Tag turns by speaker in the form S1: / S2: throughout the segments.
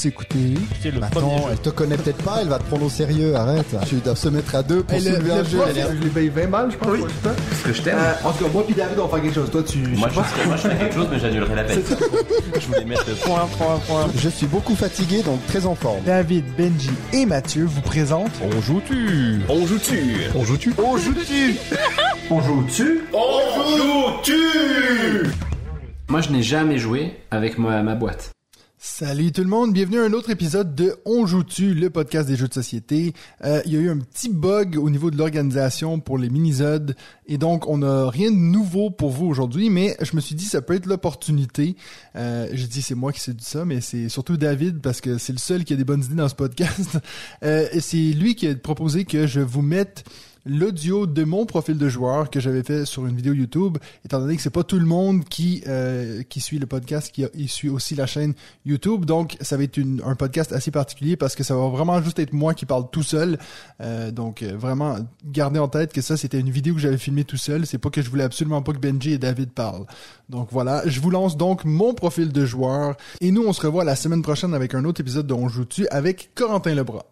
S1: Vous écoutez.
S2: C'est le
S3: Attends,
S2: jeu.
S3: elle te connaît peut-être pas, elle va te prendre au sérieux, arrête. Tu dois se mettre à deux pour
S1: le,
S3: soulever un
S1: le
S3: jeu.
S1: prof, je lui paye 20 balles, je pense.
S4: Oui. Parce que je t'aime.
S1: Euh, en tout cas, moi puis David, on va faire quelque chose. Toi, tu.
S2: Moi,
S1: je
S2: je,
S1: sais pas.
S2: moi, je fais quelque chose, mais j'annulerai la peine. je voulais mettre point, point, point.
S3: Je suis beaucoup fatigué, donc très en forme.
S1: David, Benji et Mathieu vous présentent.
S2: On joue-tu On joue-tu On joue-tu
S1: On joue-tu
S4: On joue-tu
S2: On joue-tu
S4: Moi, je n'ai jamais joué avec ma, ma boîte.
S1: Salut tout le monde, bienvenue à un autre épisode de On joue-tu, le podcast des jeux de société. Euh, il y a eu un petit bug au niveau de l'organisation pour les minisodes et donc on n'a rien de nouveau pour vous aujourd'hui, mais je me suis dit ça peut être l'opportunité. Euh, J'ai dit c'est moi qui sais dit ça, mais c'est surtout David parce que c'est le seul qui a des bonnes idées dans ce podcast. Euh, c'est lui qui a proposé que je vous mette l'audio de mon profil de joueur que j'avais fait sur une vidéo YouTube, étant donné que c'est pas tout le monde qui euh, qui suit le podcast, qui, suit aussi la chaîne YouTube. Donc, ça va être un podcast assez particulier parce que ça va vraiment juste être moi qui parle tout seul. Euh, donc, euh, vraiment, gardez en tête que ça, c'était une vidéo que j'avais filmée tout seul. C'est pas que je voulais absolument pas que Benji et David parlent. Donc voilà, je vous lance donc mon profil de joueur. Et nous, on se revoit la semaine prochaine avec un autre épisode de On joue tu avec Corentin Lebras.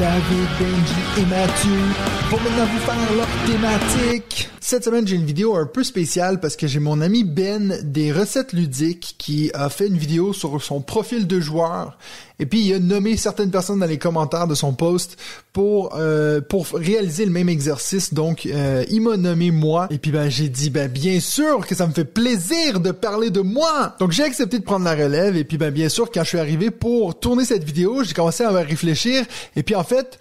S1: David, Benji et Mathieu vont maintenant vous faire leur thématique. Cette semaine, j'ai une vidéo un peu spéciale parce que j'ai mon ami Ben des recettes ludiques qui a fait une vidéo sur son profil de joueur et puis il a nommé certaines personnes dans les commentaires de son post pour euh, pour réaliser le même exercice. Donc euh, il m'a nommé moi et puis ben j'ai dit ben bien sûr que ça me fait plaisir de parler de moi. Donc j'ai accepté de prendre la relève et puis ben bien sûr quand je suis arrivé pour tourner cette vidéo, j'ai commencé à réfléchir et puis en fait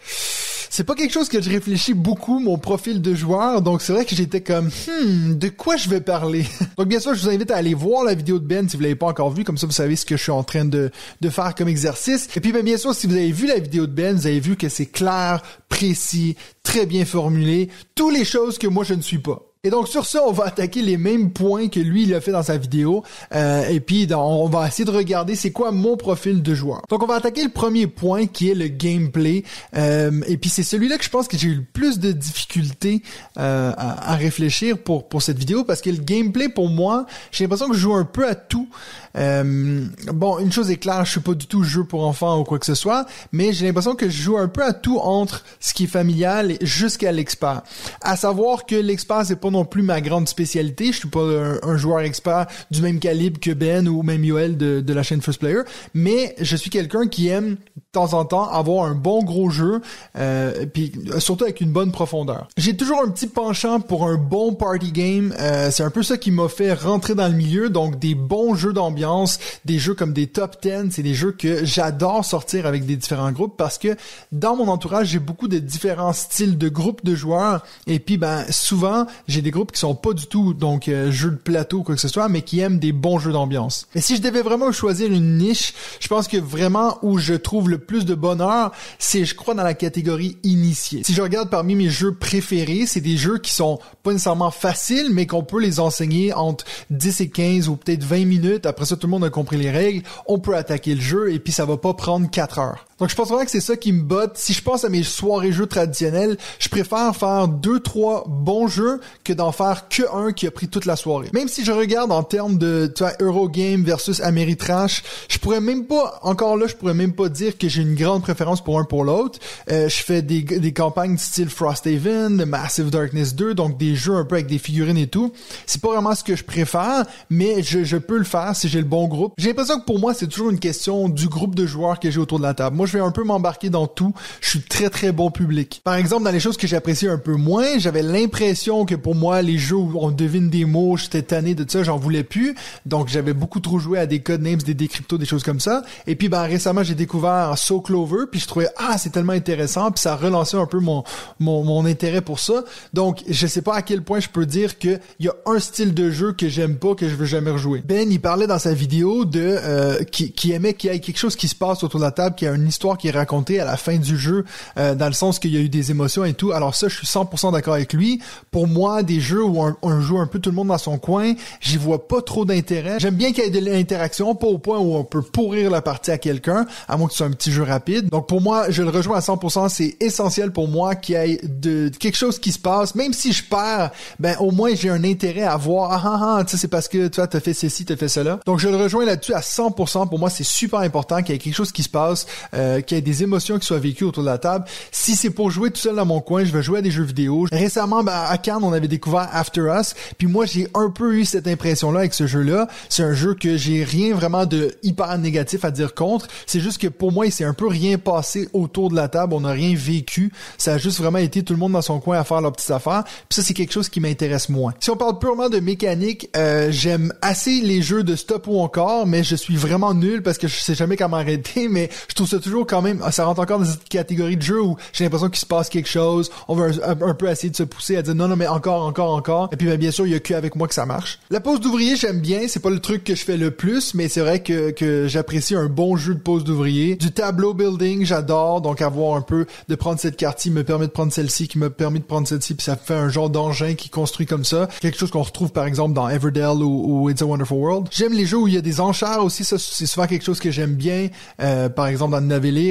S1: c'est pas quelque chose que je réfléchis beaucoup, mon profil de joueur, donc c'est vrai que j'étais comme, hmm, de quoi je vais parler? donc bien sûr, je vous invite à aller voir la vidéo de Ben si vous l'avez pas encore vue, comme ça vous savez ce que je suis en train de, de faire comme exercice. Et puis ben, bien sûr, si vous avez vu la vidéo de Ben, vous avez vu que c'est clair, précis, très bien formulé, toutes les choses que moi je ne suis pas. Et donc sur ça, on va attaquer les mêmes points que lui il a fait dans sa vidéo. Euh, et puis on va essayer de regarder c'est quoi mon profil de joueur. Donc on va attaquer le premier point qui est le gameplay. Euh, et puis c'est celui-là que je pense que j'ai eu le plus de difficultés euh, à, réfléchir pour pour cette vidéo parce que le gameplay pour moi, j'ai l'impression que je joue un peu à tout. Euh, bon, une chose est claire, je suis pas du tout jeu pour enfants ou quoi que ce soit, mais j'ai l'impression que je joue un peu à tout entre ce qui est familial jusqu'à l'expert. À savoir que l'expert c'est pas non plus ma grande spécialité, je suis pas un, joueur expert du même calibre que Ben ou même Yoel de, la chaîne First Player, mais je suis quelqu'un qui aime temps en temps avoir un bon gros jeu, euh, puis surtout avec une bonne profondeur. J'ai toujours un petit penchant pour un bon party game, euh, c'est un peu ça qui m'a fait rentrer dans le milieu, donc des bons jeux d'ambiance, des jeux comme des top 10, c'est des jeux que j'adore sortir avec des différents groupes parce que dans mon entourage, j'ai beaucoup de différents styles de groupes de joueurs et puis ben souvent, j'ai des groupes qui sont pas du tout donc euh, jeux de plateau ou quoi que ce soit, mais qui aiment des bons jeux d'ambiance. Et si je devais vraiment choisir une niche, je pense que vraiment où je trouve le plus de bonheur, c'est je crois dans la catégorie initiée. Si je regarde parmi mes jeux préférés, c'est des jeux qui sont pas nécessairement faciles, mais qu'on peut les enseigner entre 10 et 15 ou peut-être 20 minutes. Après ça, tout le monde a compris les règles. On peut attaquer le jeu et puis ça va pas prendre 4 heures. Donc je pense vraiment que c'est ça qui me botte. Si je pense à mes soirées jeux traditionnels, je préfère faire deux trois bons jeux que d'en faire que un qui a pris toute la soirée. Même si je regarde en termes de tu vois, Eurogame versus Ameritrash, je pourrais même pas encore là, je pourrais même pas dire que j'ai une grande préférence pour un pour l'autre. Euh, je fais des, des campagnes du style Frosthaven, de Massive Darkness 2, donc des jeux un peu avec des figurines et tout. C'est pas vraiment ce que je préfère, mais je, je peux le faire si j'ai le bon groupe. J'ai l'impression que pour moi, c'est toujours une question du groupe de joueurs que j'ai autour de la table. Je vais un peu m'embarquer dans tout. Je suis très très bon public. Par exemple, dans les choses que j'apprécie un peu moins, j'avais l'impression que pour moi, les jeux où on devine des mots, j'étais tanné de ça, j'en voulais plus. Donc j'avais beaucoup trop joué à des codenames, des décryptos, des choses comme ça. Et puis ben récemment, j'ai découvert So Clover, puis je trouvais ah, c'est tellement intéressant, puis ça a relancé un peu mon mon, mon intérêt pour ça. Donc je sais pas à quel point je peux dire que il y a un style de jeu que j'aime pas que je veux jamais rejouer. Ben, il parlait dans sa vidéo de euh, qui, qui aimait qu'il y ait quelque chose qui se passe autour de la table, qui a une histoire d'histoire qui est racontée à la fin du jeu, euh, dans le sens qu'il y a eu des émotions et tout. Alors ça, je suis 100% d'accord avec lui. Pour moi, des jeux où on, joue un peu tout le monde dans son coin, j'y vois pas trop d'intérêt. J'aime bien qu'il y ait de l'interaction, pas au point où on peut pourrir la partie à quelqu'un, à moins que ce soit un petit jeu rapide. Donc pour moi, je le rejoins à 100%. C'est essentiel pour moi qu'il y ait de quelque chose qui se passe, même si je perds, ben au moins j'ai un intérêt à voir. Ah ah ah, tu sais, c'est parce que tu as fait ceci, t'as fait cela. Donc je le rejoins là-dessus à 100%. Pour moi, c'est super important qu'il y ait quelque chose qui se passe, euh, qu'il y ait des émotions qui soient vécues autour de la table. Si c'est pour jouer tout seul dans mon coin, je vais jouer à des jeux vidéo. Récemment, ben, à Cannes, on avait découvert After Us, puis moi j'ai un peu eu cette impression-là avec ce jeu-là. C'est un jeu que j'ai rien vraiment de hyper négatif à dire contre. C'est juste que pour moi, il s'est un peu rien passé autour de la table. On n'a rien vécu. Ça a juste vraiment été tout le monde dans son coin à faire leurs petites affaires. Puis ça, c'est quelque chose qui m'intéresse moins. Si on parle purement de mécanique, euh, j'aime assez les jeux de stop ou encore, mais je suis vraiment nul parce que je sais jamais comment arrêter. Mais je trouve ça toujours quand même, ça rentre encore dans cette catégorie de jeu où j'ai l'impression qu'il se passe quelque chose. On va un, peu essayer de se pousser à dire non, non, mais encore, encore, encore. Et puis ben, bien sûr, il y a que avec moi que ça marche. La pause d'ouvrier, j'aime bien. C'est pas le truc que je fais le plus, mais c'est vrai que, que j'apprécie un bon jeu de pause d'ouvrier. Du tableau building, j'adore. Donc avoir un peu de prendre cette carte me permet de prendre celle-ci, qui me permet de prendre celle-ci, puis ça fait un genre d'engin qui construit comme ça. Quelque chose qu'on retrouve par exemple dans Everdell ou, ou, It's a Wonderful World. J'aime les jeux où il y a des enchères aussi. Ça, c'est souvent quelque chose que j'aime bien. Euh, par exemple dans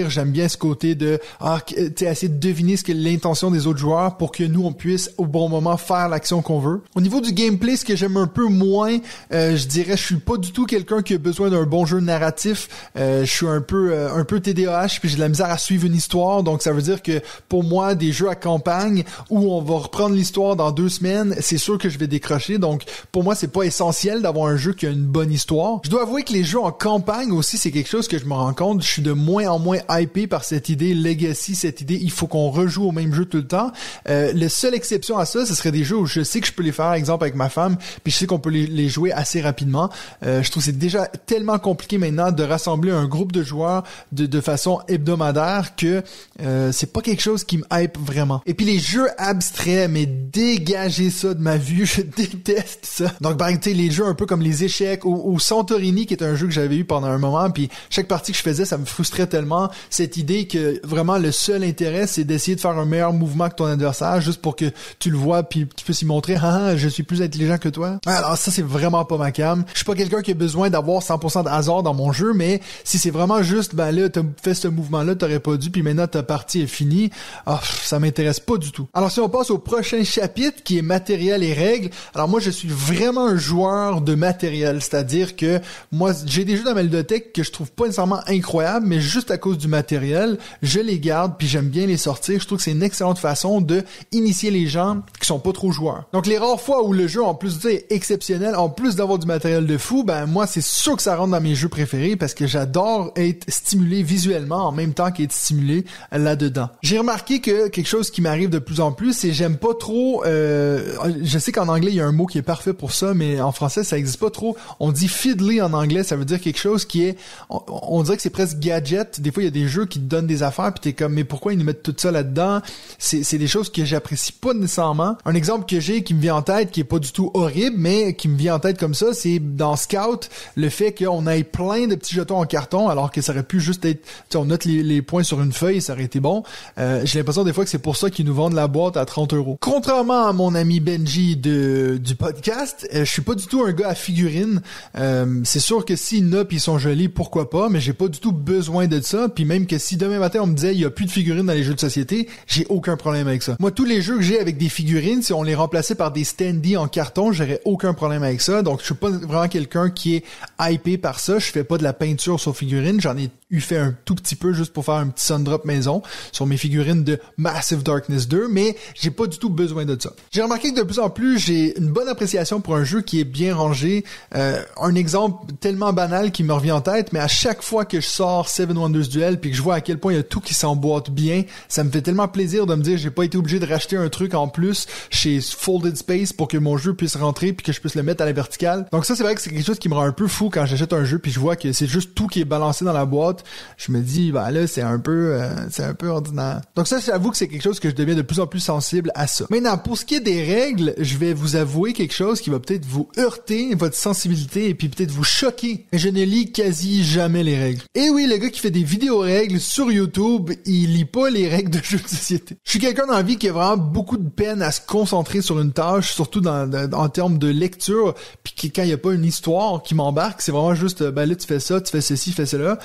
S1: J'aime bien ce côté de ah, tu essayer de deviner ce que l'intention des autres joueurs pour que nous on puisse au bon moment faire l'action qu'on veut. Au niveau du gameplay, ce que j'aime un peu moins, euh, je dirais, je suis pas du tout quelqu'un qui a besoin d'un bon jeu narratif. Euh, je suis un peu euh, un peu TDAH puis j'ai de la misère à suivre une histoire. Donc ça veut dire que pour moi, des jeux à campagne où on va reprendre l'histoire dans deux semaines, c'est sûr que je vais décrocher. Donc pour moi, c'est pas essentiel d'avoir un jeu qui a une bonne histoire. Je dois avouer que les jeux en campagne aussi, c'est quelque chose que je me rends compte. Je suis de moins en moins hypé par cette idée legacy, cette idée il faut qu'on rejoue au même jeu tout le temps. Euh, la seule exception à ça, ce serait des jeux où je sais que je peux les faire, exemple avec ma femme, puis je sais qu'on peut les, jouer assez rapidement. Euh, je trouve c'est déjà tellement compliqué maintenant de rassembler un groupe de joueurs de, façon hebdomadaire que euh, c'est pas quelque chose qui me hype vraiment. Et puis les jeux abstraits, mais dégagez ça de ma vue, je déteste ça. Donc par exemple, les jeux un peu comme les échecs ou, ou Santorini qui est un jeu que j'avais eu pendant un moment, puis chaque partie que je faisais, ça me frustrait tellement cette idée que vraiment le seul intérêt c'est d'essayer de faire un meilleur mouvement que ton adversaire juste pour que tu le vois puis tu peux s'y montrer ah, ah je suis plus intelligent que toi. Alors ça c'est vraiment pas ma cam. Je suis pas quelqu'un qui a besoin d'avoir 100% de hasard dans mon jeu mais si c'est vraiment juste ben là t'as fait ce mouvement là t'aurais pas dû puis maintenant ta partie est finie, oh, ça m'intéresse pas du tout. Alors si on passe au prochain chapitre qui est matériel et règles, alors moi je suis vraiment un joueur de matériel, c'est-à-dire que moi j'ai des jeux dans ma ludothèque que je trouve pas nécessairement incroyables mais juste à cause du matériel, je les garde puis j'aime bien les sortir. Je trouve que c'est une excellente façon de initier les gens qui sont pas trop joueurs. Donc les rares fois où le jeu en plus est exceptionnel, en plus d'avoir du matériel de fou, ben moi c'est sûr que ça rentre dans mes jeux préférés parce que j'adore être stimulé visuellement en même temps qu'être stimulé là-dedans. J'ai remarqué que quelque chose qui m'arrive de plus en plus, c'est j'aime pas trop. Euh, je sais qu'en anglais il y a un mot qui est parfait pour ça, mais en français ça existe pas trop. On dit fiddly en anglais, ça veut dire quelque chose qui est, on, on dirait que c'est presque gadget. Des fois il y a des jeux qui te donnent des affaires puis t'es comme mais pourquoi ils nous mettent tout ça là-dedans? C'est des choses que j'apprécie pas nécessairement. Un exemple que j'ai qui me vient en tête, qui est pas du tout horrible, mais qui me vient en tête comme ça, c'est dans Scout, le fait qu'on ait plein de petits jetons en carton, alors que ça aurait pu juste être, on note les, points sur une feuille, ça aurait été bon. Euh, j'ai l'impression des fois que c'est pour ça qu'ils nous vendent la boîte à 30 euros. Contrairement à mon ami Benji de, du podcast, euh, je suis pas du tout un gars à figurines. Euh, c'est sûr que s'il puis ils sont jolis, pourquoi pas, mais j'ai pas du tout besoin de ça. Puis même que si demain matin on me disait il y a plus de figurines dans les jeux de société, j'ai aucun problème avec ça. Moi, tous les jeux que j'ai avec des figurines, si on les remplaçait par des standees en carton, j'aurais aucun problème avec ça. Donc, je suis pas vraiment quelqu'un qui est hypé par ça. Je fais pas de la peinture sur figurines. J'en ai eu fait un tout petit peu juste pour faire un petit sundrop maison sur mes figurines de Massive Darkness 2, mais j'ai pas du tout besoin de ça. J'ai remarqué que de plus en plus, j'ai une bonne appréciation pour un jeu qui est bien rangé. Euh, un exemple tellement banal qui me revient en tête, mais à chaque fois que je sors Seven Wonders Duel puis que je vois à quel point il y a tout qui s'emboîte bien, ça me fait tellement plaisir de me dire j'ai pas été obligé de racheter un truc en plus chez Folded Space pour que mon jeu puisse rentrer puis que je puisse le mettre à la verticale. Donc ça c'est vrai que c'est quelque chose qui me rend un peu fou quand j'achète un jeu puis je vois que c'est juste tout qui est balancé dans la boîte je me dis, bah là, c'est un peu, euh, c'est un peu ordinaire. Donc ça, j'avoue que c'est quelque chose que je deviens de plus en plus sensible à ça. Maintenant, pour ce qui est des règles, je vais vous avouer quelque chose qui va peut-être vous heurter votre sensibilité et puis peut-être vous choquer. Je ne lis quasi jamais les règles. Et oui, le gars qui fait des vidéos règles sur YouTube, il lit pas les règles de jeux de société. Je suis quelqu'un dans la vie qui a vraiment beaucoup de peine à se concentrer sur une tâche, surtout dans, en termes de lecture, puis quand il y a pas une histoire qui m'embarque, c'est vraiment juste, ben là tu fais ça, tu fais ceci, fais cela.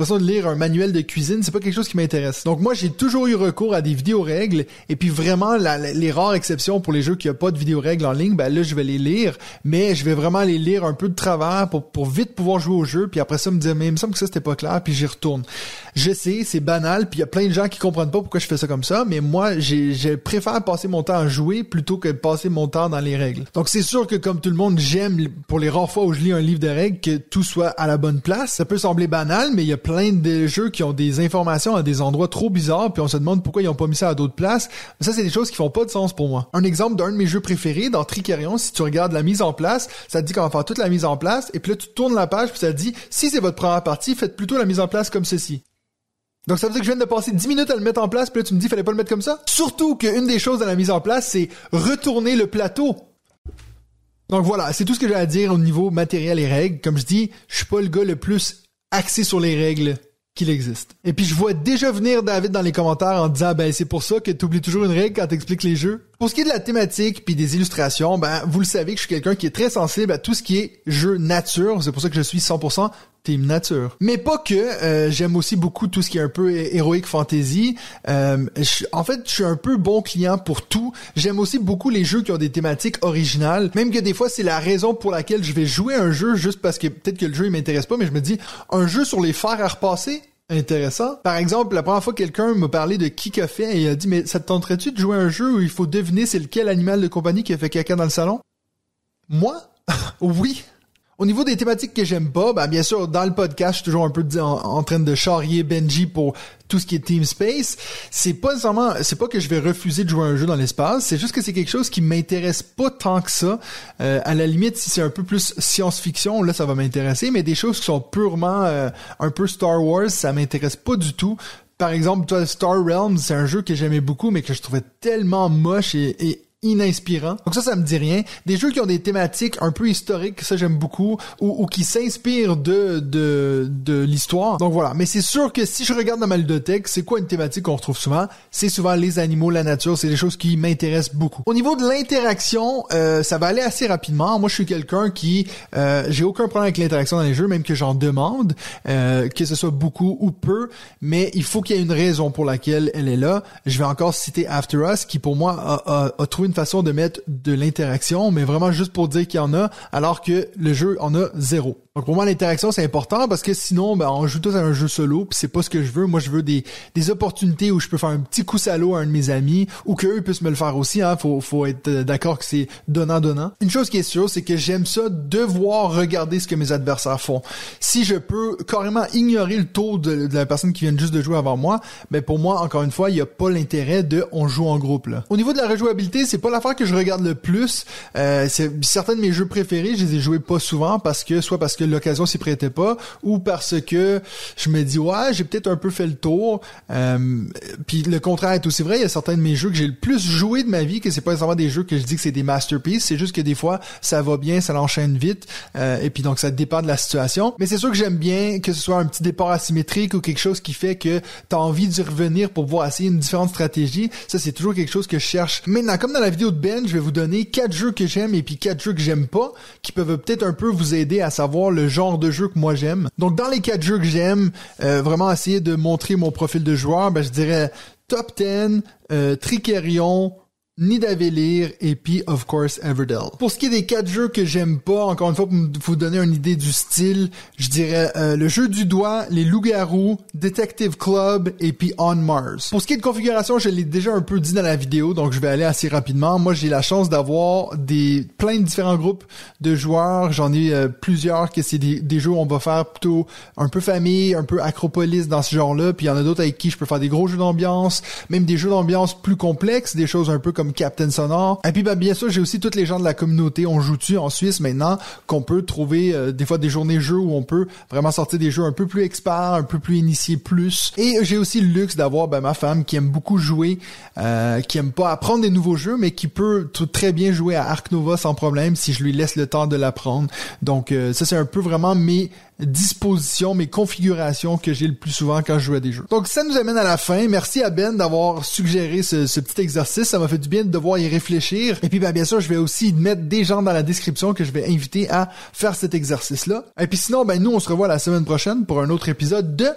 S1: L'impression de lire un manuel de cuisine, c'est pas quelque chose qui m'intéresse. Donc moi j'ai toujours eu recours à des vidéos règles, et puis vraiment les rares exceptions pour les jeux qui a pas de vidéos règles en ligne, ben là je vais les lire, mais je vais vraiment les lire un peu de travers pour, pour vite pouvoir jouer au jeu, puis après ça me dire mais il me semble que ça c'était pas clair, puis j'y retourne. Je sais, c'est banal, puis il y a plein de gens qui comprennent pas pourquoi je fais ça comme ça, mais moi j'ai je préfère passer mon temps à jouer plutôt que de passer mon temps dans les règles. Donc c'est sûr que comme tout le monde, j'aime pour les rares fois où je lis un livre de règles que tout soit à la bonne place. Ça peut sembler banal, mais il y a plein de jeux qui ont des informations à des endroits trop bizarres, puis on se demande pourquoi ils ont pas mis ça à d'autres places. ça, c'est des choses qui font pas de sens pour moi. Un exemple d'un de mes jeux préférés, dans Tricarion, si tu regardes la mise en place, ça te dit qu'on va faire toute la mise en place, et puis là, tu tournes la page, puis ça te dit, si c'est votre première partie, faites plutôt la mise en place comme ceci. Donc ça veut dire que je viens de passer 10 minutes à le mettre en place, puis là tu me dis fallait pas le mettre comme ça? Surtout qu'une des choses dans la mise en place, c'est retourner le plateau. Donc voilà, c'est tout ce que j'ai à dire au niveau matériel et règles. Comme je dis, je suis pas le gars le plus axé sur les règles qu'il existe. Et puis je vois déjà venir David dans les commentaires en disant ben c'est pour ça que tu oublies toujours une règle quand t'expliques les jeux. Pour ce qui est de la thématique puis des illustrations, ben vous le savez que je suis quelqu'un qui est très sensible à tout ce qui est jeu nature, c'est pour ça que je suis 100% team nature. Mais pas que, euh, j'aime aussi beaucoup tout ce qui est un peu héroïque fantasy. Euh, en fait, je suis un peu bon client pour tout. J'aime aussi beaucoup les jeux qui ont des thématiques originales, même que des fois c'est la raison pour laquelle je vais jouer un jeu juste parce que peut-être que le jeu il m'intéresse pas, mais je me dis un jeu sur les fers à repasser, intéressant. Par exemple, la première fois que quelqu'un m'a parlé de qui fait et il a dit mais ça te tenterait-tu de jouer un jeu où il faut deviner c'est lequel animal de compagnie qui a fait caca dans le salon? Moi? Oui. Au niveau des thématiques que j'aime pas, ben bien sûr, dans le podcast, je suis toujours un peu en, train de charrier Benji pour tout ce qui est Team Space. C'est pas nécessairement, c'est pas que je vais refuser de jouer un jeu dans l'espace, c'est juste que c'est quelque chose qui m'intéresse pas tant que ça. Euh, à la limite, si c'est un peu plus science-fiction, là, ça va m'intéresser, mais des choses qui sont purement euh, un peu Star Wars, ça m'intéresse pas du tout par exemple, toi, Star Realms, c'est un jeu que j'aimais beaucoup, mais que je trouvais tellement moche et, et ininspirant. Donc ça, ça me dit rien. Des jeux qui ont des thématiques un peu historiques, ça j'aime beaucoup, ou, ou qui s'inspirent de, de, de l'histoire. Donc voilà. Mais c'est sûr que si je regarde dans ma ludothèque, c'est quoi une thématique qu'on retrouve souvent? C'est souvent les animaux, la nature, c'est des choses qui m'intéressent beaucoup. Au niveau de l'interaction, euh, ça va aller assez rapidement. Moi, je suis quelqu'un qui, euh, j'ai aucun problème avec l'interaction dans les jeux, même que j'en demande, euh, que ce soit beaucoup ou peu, mais il faut qu'il y ait une raison pour laquelle elle est là. Je vais encore citer After Us, qui pour moi a, a, a trouvé une façon de mettre de l'interaction, mais vraiment juste pour dire qu'il y en a, alors que le jeu en a zéro. Donc pour moi l'interaction c'est important parce que sinon ben on joue tous à un jeu solo puis c'est pas ce que je veux. Moi je veux des, des opportunités où je peux faire un petit coup salaud à un de mes amis ou qu'eux puissent me le faire aussi. Hein. Faut faut être euh, d'accord que c'est donnant donnant. Une chose qui est sûre c'est que j'aime ça devoir regarder ce que mes adversaires font. Si je peux carrément ignorer le taux de, la personne qui vient juste de jouer avant moi, ben pour moi encore une fois il y a pas l'intérêt de on joue en groupe là. Au niveau de la rejouabilité c'est pas l'affaire que je regarde le plus. Euh, c'est certains de mes jeux préférés je les ai joués pas souvent parce que soit parce que l'occasion s'y prêtait pas ou parce que je me dis ouais j'ai peut-être un peu fait le tour. Euh, puis le contraire est aussi vrai. Il y a certains de mes jeux que j'ai le plus joué de ma vie que c'est pas nécessairement des jeux que je dis que c'est des masterpieces. C'est juste que des fois ça va bien ça l'enchaîne vite euh, et puis donc ça dépend de la situation. Mais c'est sûr que j'aime bien que ce soit un petit départ asymétrique ou quelque chose qui fait que tu as envie d'y revenir pour pouvoir essayer une différente stratégie. Ça c'est toujours quelque chose que je cherche. Maintenant comme dans la vidéo de Ben je vais vous donner quatre jeux que j'aime et puis quatre jeux que j'aime pas qui peuvent peut-être un peu vous aider à savoir le genre de jeu que moi j'aime. Donc dans les quatre jeux que j'aime, euh, vraiment essayer de montrer mon profil de joueur, ben, je dirais Top 10, euh, Tricerion, Nidavellir et puis of course Everdell. Pour ce qui est des quatre jeux que j'aime pas, encore une fois pour vous donner une idée du style, je dirais euh, le jeu du doigt, les loups-garous, Detective Club et puis On Mars. Pour ce qui est de configuration, je l'ai déjà un peu dit dans la vidéo, donc je vais aller assez rapidement. Moi, j'ai la chance d'avoir des plein de différents groupes de joueurs. J'en ai euh, plusieurs que c'est des, des, jeux où on va faire plutôt un peu famille, un peu acropolis dans ce genre-là. Puis il y en a d'autres avec qui je peux faire des gros jeux d'ambiance, même des jeux d'ambiance plus complexes, des choses un peu comme Captain Sonore. Et puis ben, bien sûr, j'ai aussi tous les gens de la communauté. On joue-tu en Suisse maintenant qu'on peut trouver euh, des fois des journées jeux où on peut vraiment sortir des jeux un peu plus experts, un peu plus initiés plus. Et j'ai aussi le luxe d'avoir ben, ma femme qui aime beaucoup jouer, euh, qui aime pas apprendre des nouveaux jeux, mais qui peut très bien jouer à Ark Nova sans problème si je lui laisse le temps de l'apprendre. Donc euh, ça c'est un peu vraiment mes dispositions, mes configurations que j'ai le plus souvent quand je joue à des jeux. Donc ça nous amène à la fin. Merci à Ben d'avoir suggéré ce, petit exercice. Ça m'a fait du bien de devoir y réfléchir. Et puis ben, bien sûr, je vais aussi mettre des gens dans la description que je vais inviter à faire cet exercice-là. Et puis sinon, ben nous, on se revoit la semaine prochaine pour un autre épisode de...